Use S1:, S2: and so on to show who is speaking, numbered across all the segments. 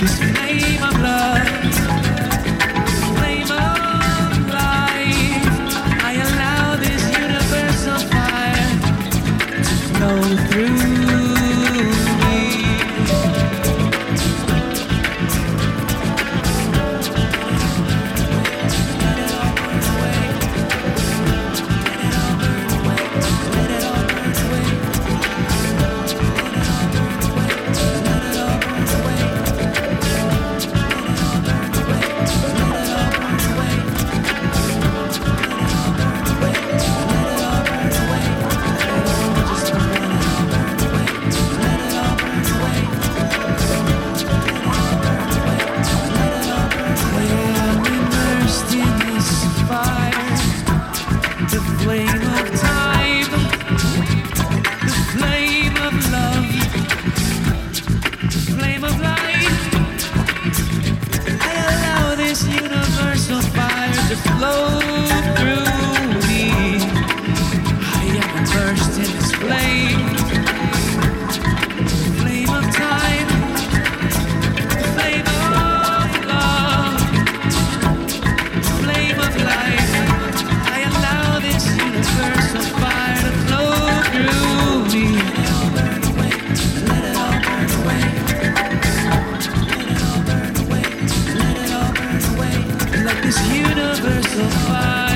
S1: Listen. versatile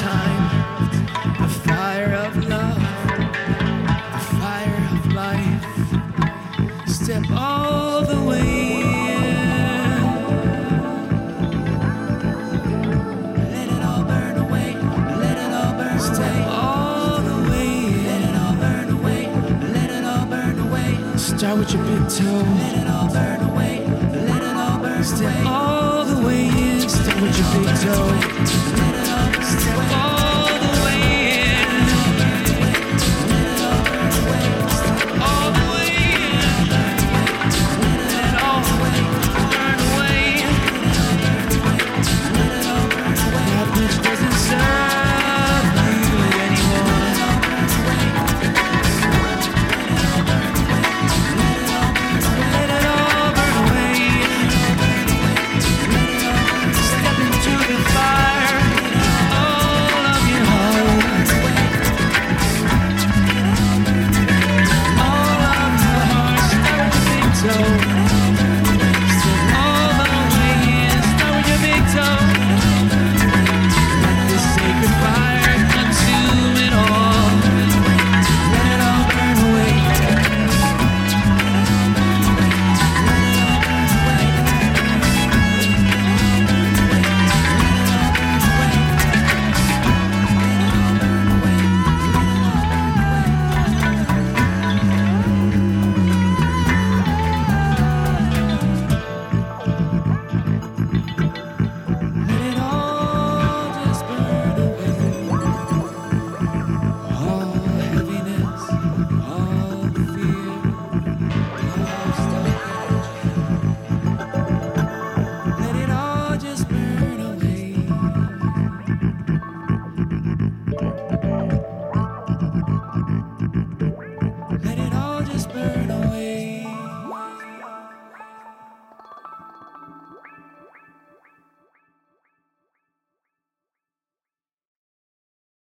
S1: time, the fire of love, the fire of life. Step all the way. Start with your big toe. Let it all burn away. Let it all burn away. Step away. all the way in. Step with your big toe.